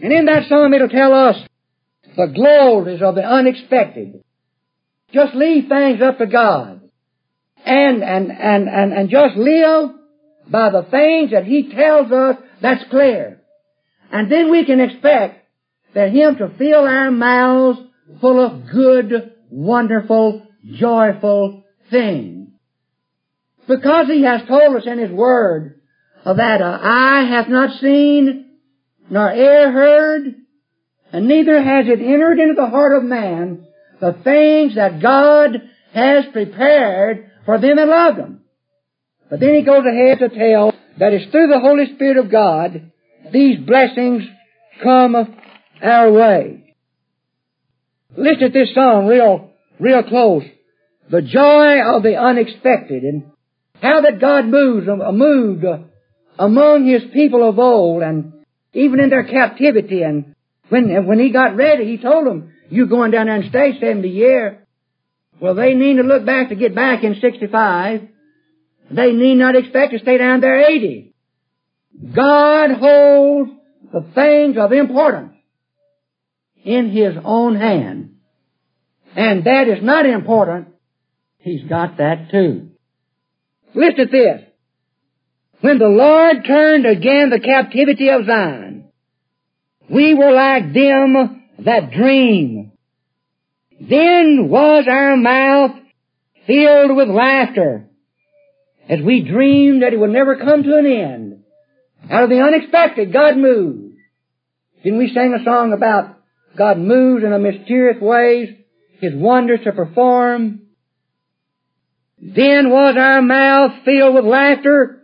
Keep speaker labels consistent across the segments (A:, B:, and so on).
A: and in that psalm it'll tell us the glories of the unexpected. Just leave things up to God. And, and, and, and, and just live by the things that He tells us that's clear. And then we can expect that Him to fill our mouths full of good, wonderful, joyful things. Because He has told us in His Word that uh, eye hath not seen, nor ear heard, and neither has it entered into the heart of man the things that God has prepared for them that love Him. But then he goes ahead to tell that it's through the Holy Spirit of God these blessings come our way. Listen to this song real, real close. The joy of the unexpected and how that God moves, uh, moved uh, among His people of old and even in their captivity. And when, when he got ready, he told them, you going down there and stay 70 years. Well, they need to look back to get back in 65. They need not expect to stay down there 80. God holds the things of importance in His own hand. And that is not important. He's got that too. Listen to this. When the Lord turned again the captivity of Zion, we were like them that dream. Then was our mouth filled with laughter as we dreamed that it would never come to an end. Out of the unexpected, God moved. Didn't we sing a song about God moves in a mysterious ways, His wonders to perform? Then was our mouth filled with laughter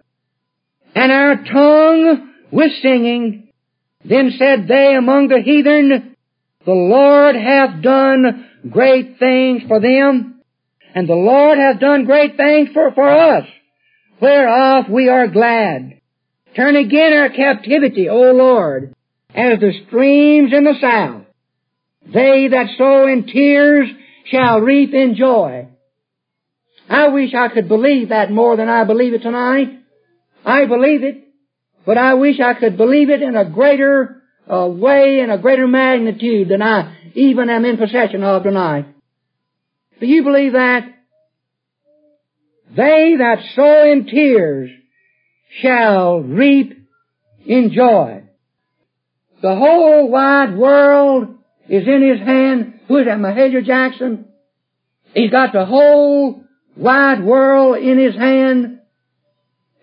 A: and our tongue with singing. Then said they among the heathen, The Lord hath done great things for them, and the Lord hath done great things for, for us, whereof we are glad. Turn again our captivity, O Lord, as the streams in the south. They that sow in tears shall reap in joy. I wish I could believe that more than I believe it tonight. I believe it, but I wish I could believe it in a greater uh, way, in a greater magnitude than I even am in possession of tonight. Do you believe that? They that sow in tears shall reap in joy. The whole wide world is in his hand. Who is that? Mahalia Jackson? He's got the whole wide world in his hand.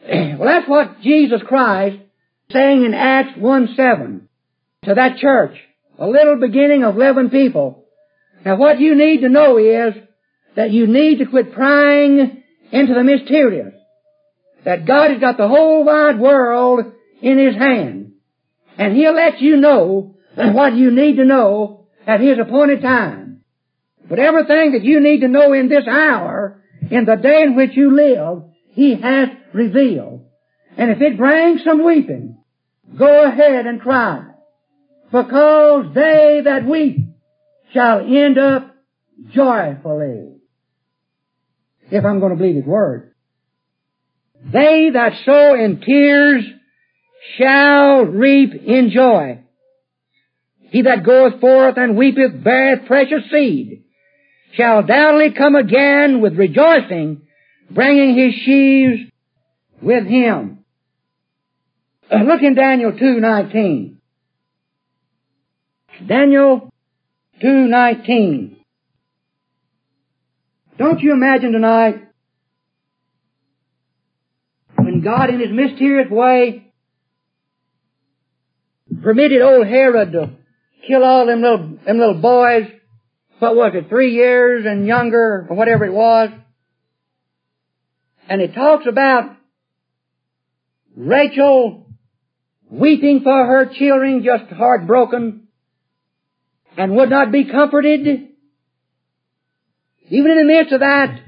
A: Well, that's what Jesus Christ saying in Acts 1-7 to that church. A little beginning of 11 people. Now what you need to know is that you need to quit prying into the mysterious. That God has got the whole wide world in His hand. And He'll let you know what you need to know at His appointed time. But everything that you need to know in this hour, in the day in which you live, He has revealed. And if it brings some weeping, go ahead and cry. Because they that weep shall end up joyfully. If I'm going to believe His Word. They that sow in tears shall reap in joy. He that goeth forth and weepeth beareth precious seed, shall doubtlessly come again with rejoicing, bringing his sheaves with him. Uh, look in Daniel 2.19. Daniel 2.19. Don't you imagine tonight when God in His mysterious way permitted old Herod to kill all them little, them little boys, what was it, three years and younger, or whatever it was. And it talks about Rachel weeping for her children, just heartbroken. and would not be comforted. Even in the midst of that,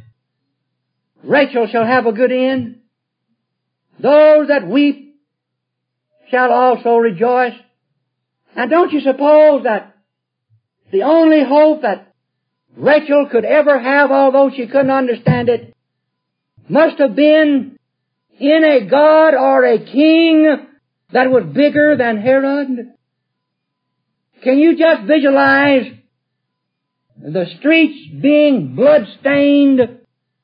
A: Rachel shall have a good end. Those that weep shall also rejoice. And don't you suppose that the only hope that Rachel could ever have, although she couldn't understand it, must have been in a God or a king that was bigger than Herod? Can you just visualize the streets being blood-stained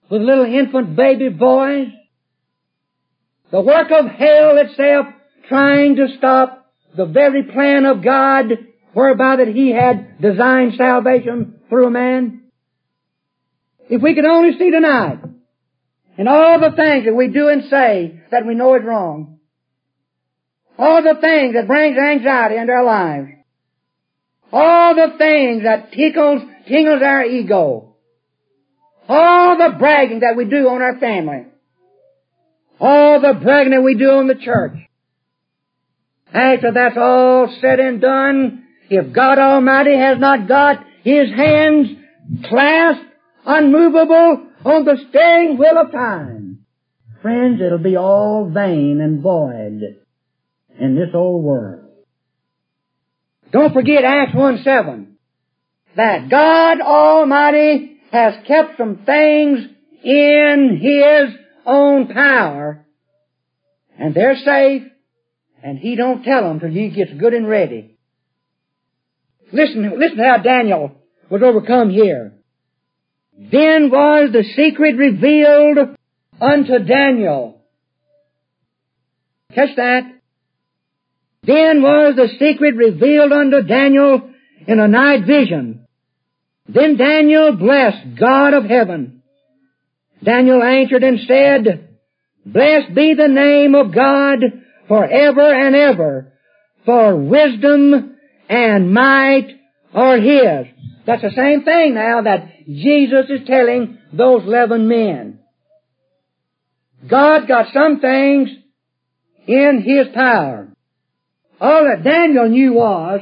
A: with little infant baby boys? The work of hell itself trying to stop the very plan of God whereby that He had designed salvation through a man? If we could only see tonight and all the things that we do and say that we know is wrong, all the things that brings anxiety into our lives, all the things that tickles, tingles our ego, all the bragging that we do on our family, all the bragging that we do on the church, after that's all said and done, if God Almighty has not got His hands clasped, unmovable, on the steering wheel of time, friends, it'll be all vain and void in this old world. Don't forget Acts 1 7. That God Almighty has kept some things in His own power, and they're safe, and He don't tell them till He gets good and ready. Listen, listen to how Daniel was overcome here. Then was the secret revealed unto Daniel. Catch that? Then was the secret revealed unto Daniel in a night vision. Then Daniel blessed God of heaven. Daniel answered and said, Blessed be the name of God forever and ever, for wisdom and might are His. That's the same thing now that Jesus is telling those eleven men. God got some things in His power. All that Daniel knew was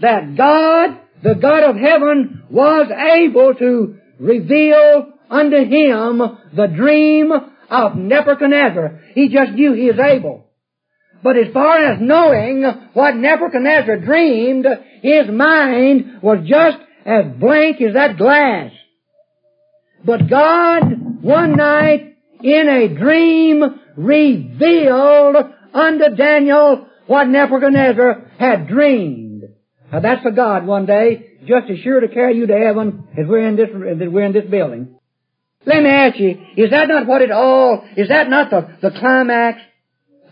A: that God, the God of heaven, was able to reveal unto him the dream of Nebuchadnezzar. He just knew he was able. But as far as knowing what Nebuchadnezzar dreamed, his mind was just as blank as that glass. But God, one night, in a dream, revealed unto Daniel what Nebuchadnezzar had dreamed. Now that's a God one day, just as sure to carry you to heaven as we're in this, as we're in this building. Let me ask you, is that not what it all, is that not the, the climax,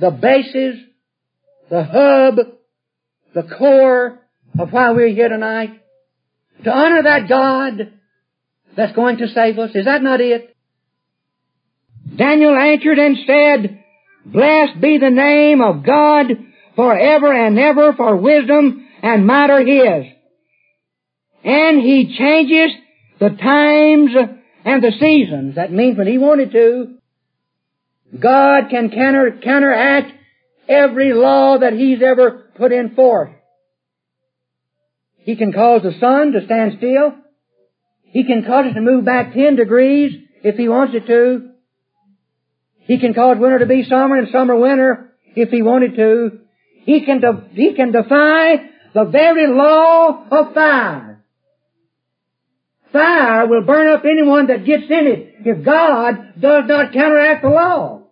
A: the basis, the hub, the core of why we're here tonight? To honor that God that's going to save us. Is that not it? Daniel answered and said, Blessed be the name of God forever and ever for wisdom and might are His. And He changes the times and the seasons. That means when He wanted to, God can counter, counteract every law that He's ever put in force. He can cause the sun to stand still. He can cause it to move back 10 degrees if He wants it to. He can cause winter to be summer and summer winter if He wanted to. He can, de- he can defy the very law of fire. Fire will burn up anyone that gets in it if God does not counteract the law.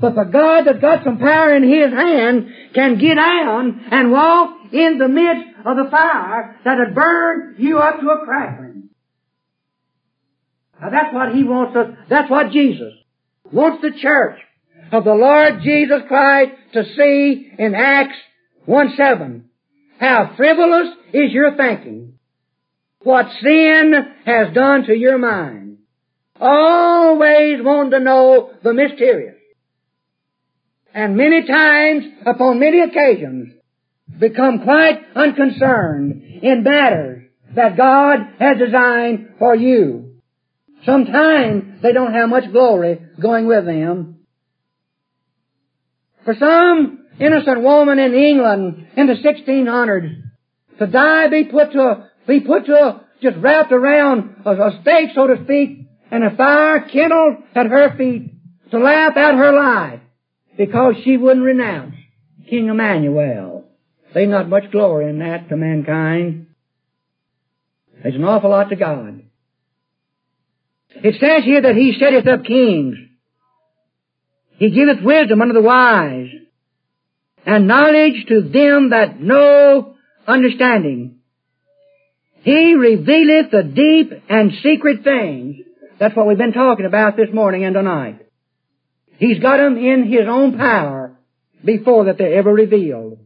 A: But the God that got some power in His hand can get down and walk in the midst of the fire that had burned you up to a crackling. Now that's what He wants us, that's what Jesus wants the church of the Lord Jesus Christ to see in Acts 1 7. How frivolous is your thinking. What sin has done to your mind. Always wanting to know the mysterious. And many times, upon many occasions, become quite unconcerned in matters that God has designed for you. Sometimes they don't have much glory going with them. For some innocent woman in England in the 1600s to die, be put to a, be put to a, just wrapped around a, a stake, so to speak, and a fire kindled at her feet to laugh at her life because she wouldn't renounce King Emmanuel. There's not much glory in that to mankind. There's an awful lot to God. It says here that He setteth up kings. He giveth wisdom unto the wise, and knowledge to them that know understanding. He revealeth the deep and secret things. That's what we've been talking about this morning and tonight. He's got them in His own power before that they're ever revealed.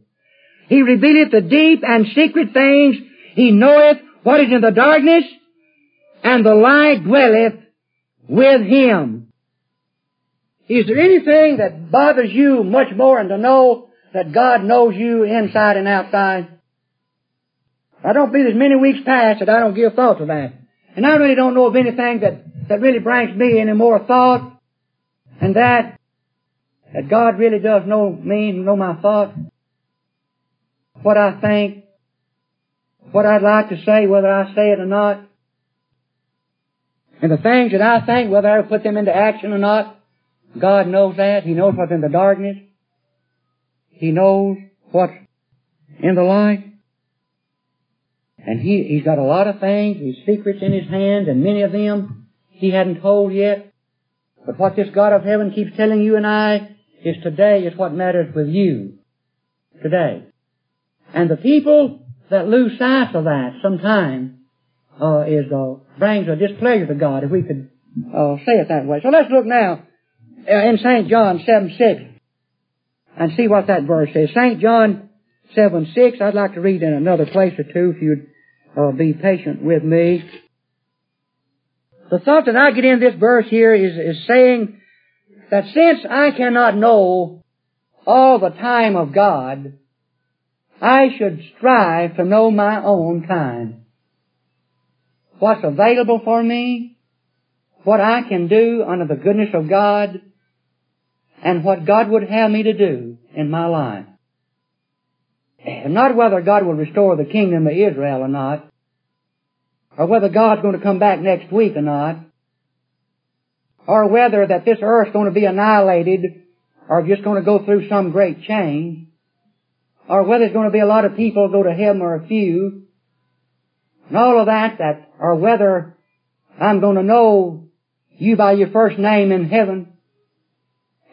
A: He revealeth the deep and secret things. He knoweth what is in the darkness, and the light dwelleth with Him. Is there anything that bothers you much more than to know that God knows you inside and outside? I don't believe there's many weeks past that I don't give thought to that. And I really don't know of anything that, that really brings me any more thought and that, that God really does know me, and know my thoughts, what I think, what I'd like to say, whether I say it or not. And the things that I think, whether I put them into action or not, God knows that. He knows what's in the darkness. He knows what's in the light. And he, he's got a lot of things, his secrets in his hand, and many of them he hadn't told yet. But what this God of heaven keeps telling you and I is today is what matters with you. Today. And the people that lose sight of that sometimes uh, is uh, brings a displeasure to God, if we could uh, say it that way. So let's look now uh, in St. John 7 6 and see what that verse says. St. John 7 6, I'd like to read in another place or two if you'd uh, be patient with me. The thought that I get in this verse here is, is saying that since I cannot know all the time of God, I should strive to know my own time. What's available for me, what I can do under the goodness of God, and what God would have me to do in my life. Eh, not whether God will restore the kingdom of Israel or not, or whether God's going to come back next week or not, or whether that this earth's going to be annihilated or just going to go through some great change, or whether there's going to be a lot of people go to heaven or a few, and all of that, that, or whether I'm going to know you by your first name in heaven,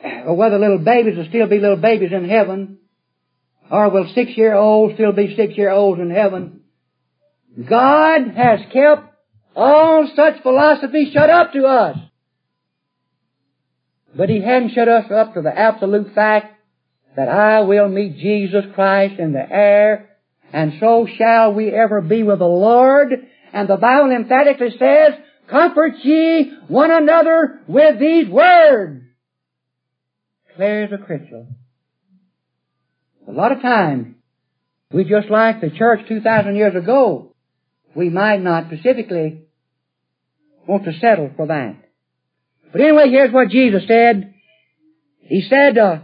A: or whether little babies will still be little babies in heaven, or will six year olds still be six year olds in heaven. God has kept all such philosophy shut up to us. But He hadn't shut us up to the absolute fact that I will meet Jesus Christ in the air, and so shall we ever be with the Lord. And the Bible emphatically says, comfort ye one another with these words. Clear as a crystal. A lot of times, we just like the church 2,000 years ago, we might not specifically want to settle for that. But anyway, here's what Jesus said. He said, uh,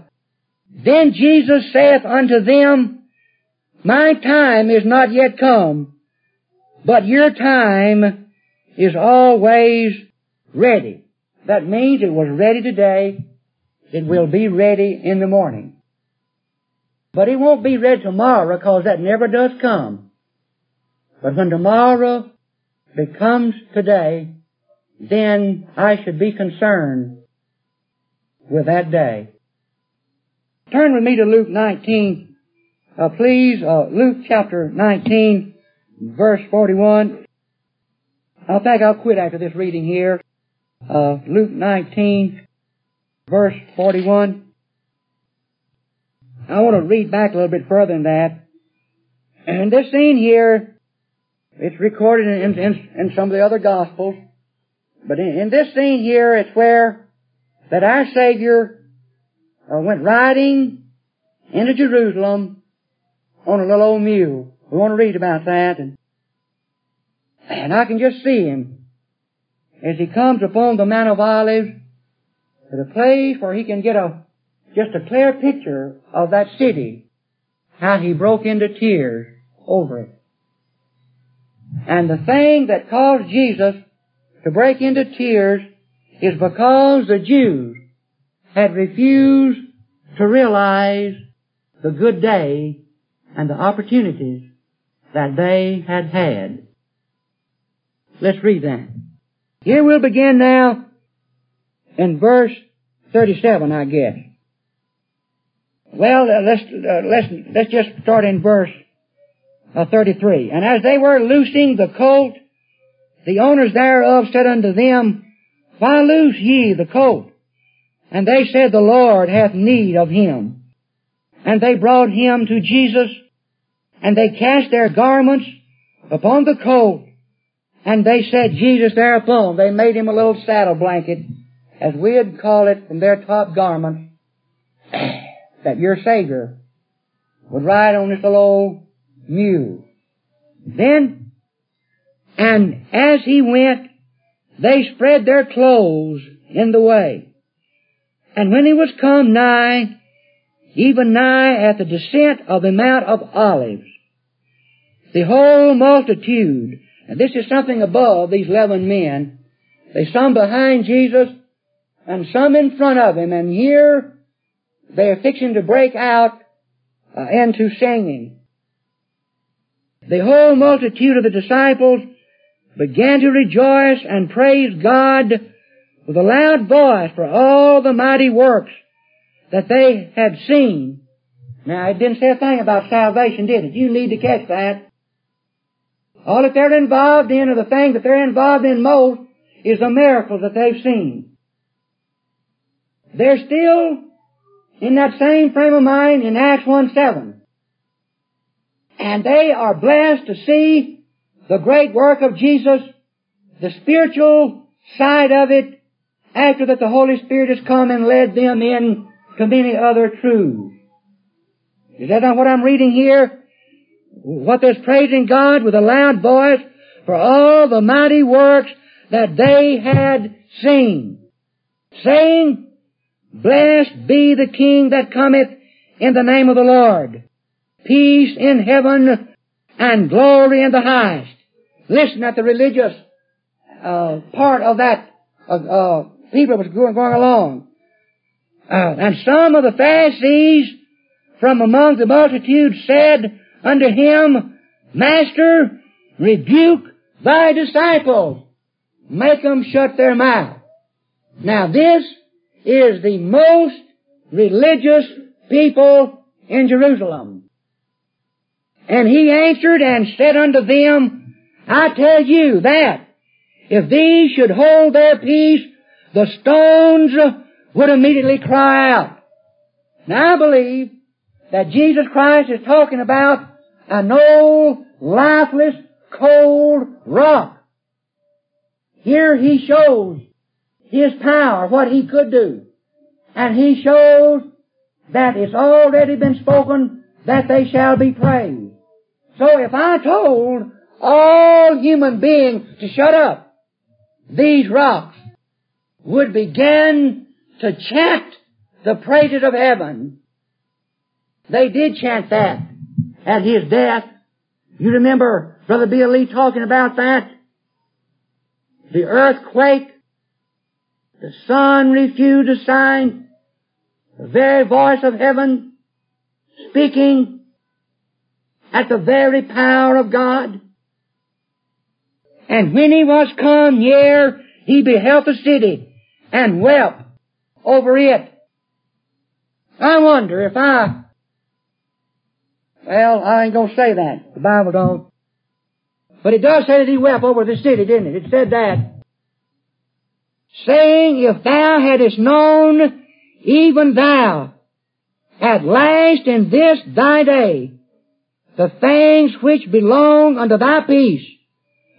A: Then Jesus saith unto them, My time is not yet come, but your time is always ready. That means it was ready today. It will be ready in the morning. But it won't be ready tomorrow because that never does come. But when tomorrow becomes today, then I should be concerned with that day. Turn with me to Luke 19, uh, please. Uh, Luke chapter 19, verse 41. I think I'll quit after this reading here. Uh, Luke 19, verse 41. I want to read back a little bit further than that. And this scene here, it's recorded in, in, in some of the other Gospels. But in, in, this scene here, it's where that our Savior uh, went riding into Jerusalem on a little old mule. We want to read about that. And, and I can just see him as he comes upon the Mount of Olives to the place where he can get a just a clear picture of that city, how he broke into tears over it. And the thing that caused Jesus to break into tears is because the Jews had refused to realize the good day and the opportunities that they had had. Let's read that. Here we'll begin now in verse 37, I guess. Well, uh, let's, uh, let's, let's just start in verse uh, 33. And as they were loosing the colt, the owners thereof said unto them, Why loose ye the colt? And they said, The Lord hath need of him. And they brought him to Jesus, and they cast their garments upon the colt, and they set Jesus thereupon. They made him a little saddle blanket, as we'd call it from their top garment, that your Savior would ride on this little old mule. Then, and as he went, they spread their clothes in the way. And when he was come nigh, even nigh at the descent of the Mount of Olives, the whole multitude, and this is something above these eleven men, they some behind Jesus and some in front of him, and here they are fixing to break out uh, into singing. The whole multitude of the disciples began to rejoice and praise God with a loud voice for all the mighty works that they had seen. Now, it didn't say a thing about salvation, did it? You need to catch that. All that they're involved in, or the thing that they're involved in most, is the miracles that they've seen. They're still in that same frame of mind in Acts 1 7. And they are blessed to see the great work of Jesus, the spiritual side of it, after that the Holy Spirit has come and led them in to many other truths. Is that not what I'm reading here? What they're praising God with a loud voice for all the mighty works that they had seen. Saying, Blessed be the King that cometh in the name of the Lord. Peace in heaven and glory in the highest. Listen at the religious uh, part of that uh, uh, people was going, going along. Uh, and some of the Pharisees from among the multitude said unto him, Master, rebuke thy disciples. Make them shut their mouth. Now this is the most religious people in Jerusalem. And he answered and said unto them, I tell you that if these should hold their peace, the stones would immediately cry out. Now I believe that Jesus Christ is talking about an old, lifeless, cold rock. Here he shows his power, what he could do. And he shows that it's already been spoken that they shall be praised. So if I told all human beings to shut up, these rocks would begin to chant the praises of heaven. They did chant that at his death. You remember Brother Bill Lee talking about that? The earthquake, the sun refused a sign, the very voice of heaven speaking at the very power of God. And when he was come near, he beheld the city and wept over it. I wonder if I, well, I ain't gonna say that. The Bible don't. But it does say that he wept over the city, didn't it? It said that. Saying, if thou hadst known, even thou, at last in this thy day, the things which belong unto thy peace,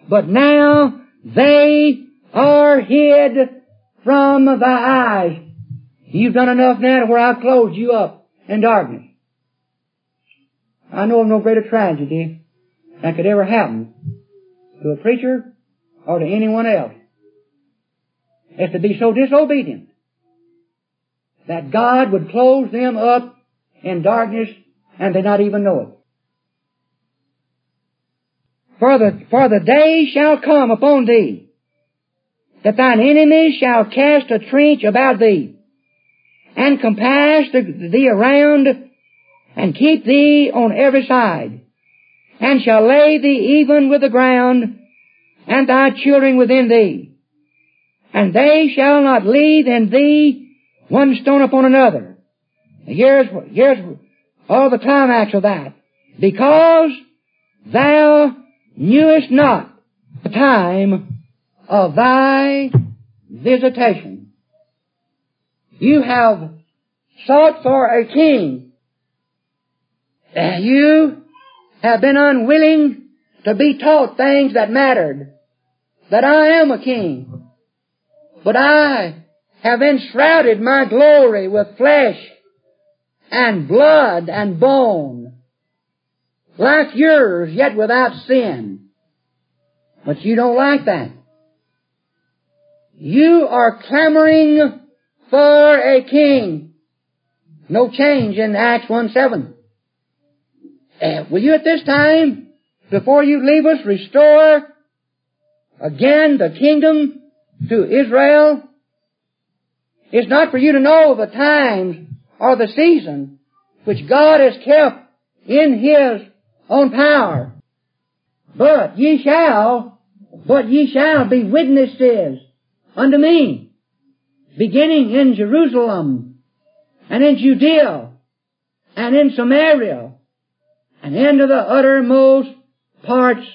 A: but now they are hid from thy eyes. You've done enough now to where I've closed you up in darkness. I know of no greater tragedy that could ever happen to a preacher or to anyone else is to be so disobedient that God would close them up in darkness and they not even know it. For the, for the day shall come upon thee, that thine enemies shall cast a trench about thee, and compass thee around, and keep thee on every side, and shall lay thee even with the ground, and thy children within thee. And they shall not leave in thee one stone upon another. Here's, here's all the climax of that. Because thou knewest not the time of thy visitation. You have sought for a king. And you have been unwilling to be taught things that mattered. That I am a king. But I have enshrouded my glory with flesh and blood and bone, like yours, yet without sin. But you don't like that. You are clamoring for a king. No change in Acts 1 7. Uh, will you at this time, before you leave us, restore again the kingdom to Israel? It's not for you to know the times or the season which God has kept in His own power. But ye shall, but ye shall be witnesses unto me, beginning in Jerusalem, and in Judea, and in Samaria, and into the uttermost parts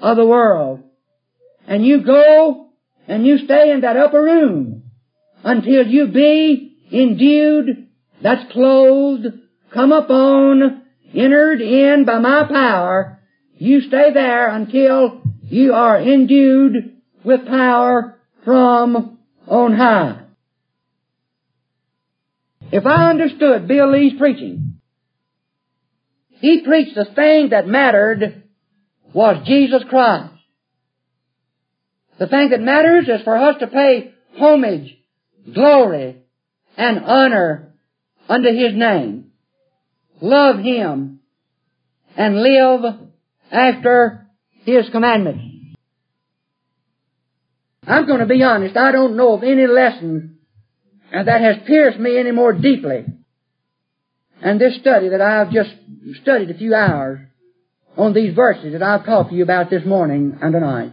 A: of the world. And you go and you stay in that upper room until you be endued, that's clothed, come upon, entered in by my power. You stay there until you are endued with power from on high. If I understood Bill Lee's preaching, he preached the thing that mattered was Jesus Christ. The thing that matters is for us to pay homage, glory, and honor unto His name. Love Him and live after His commandments. I'm going to be honest, I don't know of any lesson uh, that has pierced me any more deeply and this study that I've just studied a few hours on these verses that I've talked to you about this morning and tonight.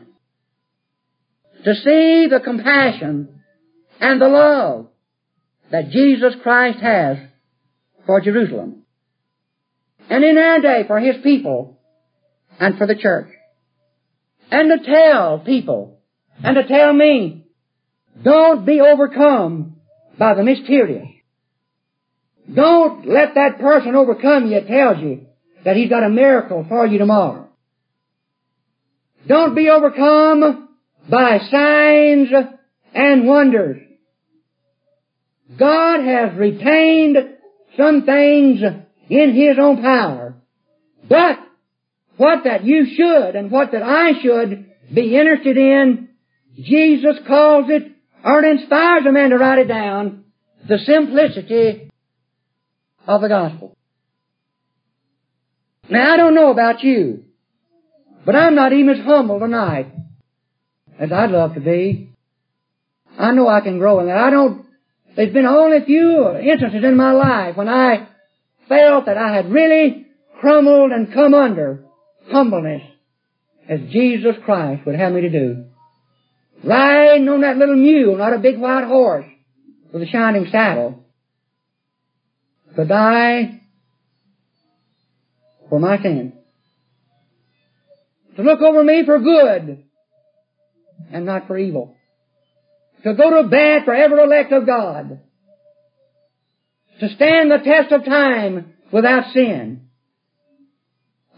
A: To see the compassion and the love that Jesus Christ has for Jerusalem. And in our day for His people and for the church. And to tell people and to tell me, don't be overcome by the mysterious. Don't let that person overcome you that tells you that he's got a miracle for you tomorrow. Don't be overcome by signs and wonders. God has retained some things in His own power. But what that you should and what that I should be interested in, Jesus calls it, or inspires a man to write it down, the simplicity of the gospel. Now I don't know about you, but I'm not even as humble tonight as I'd love to be. I know I can grow in that. I don't, there's been only a few instances in my life when I felt that I had really crumbled and come under humbleness as Jesus Christ would have me to do. Riding on that little mule, not a big white horse with a shining saddle, to die for my sin. To look over me for good and not for evil. To go to bed for every elect of God. To stand the test of time without sin.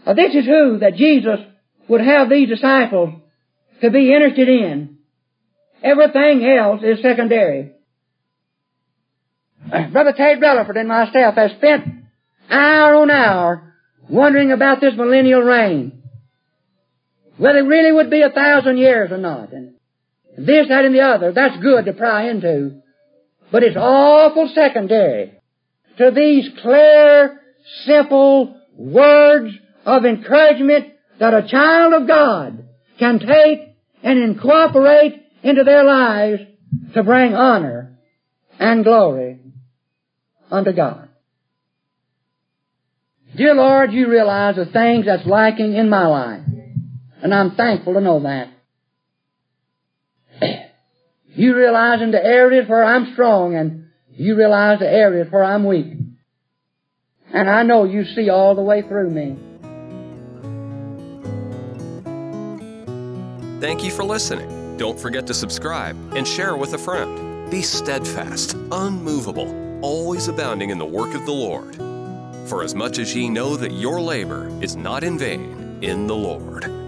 A: Now this is who that Jesus would have these disciples to be interested in. Everything else is secondary. Brother Ted Rutherford and myself have spent hour on hour wondering about this millennial reign. Whether it really would be a thousand years or not. And this, that, and the other, that's good to pry into. But it's awful secondary to these clear, simple words of encouragement that a child of God can take and incorporate into their lives to bring honor and glory unto God. Dear Lord, you realize the things that's lacking in my life. And I'm thankful to know that. You realize in the areas where I'm strong and you realize the areas where I'm weak. And I know you see all the way through me.
B: Thank you for listening. Don't forget to subscribe and share with a friend. Be steadfast, unmovable, always abounding in the work of the Lord. For as much as ye know that your labor is not in vain in the Lord.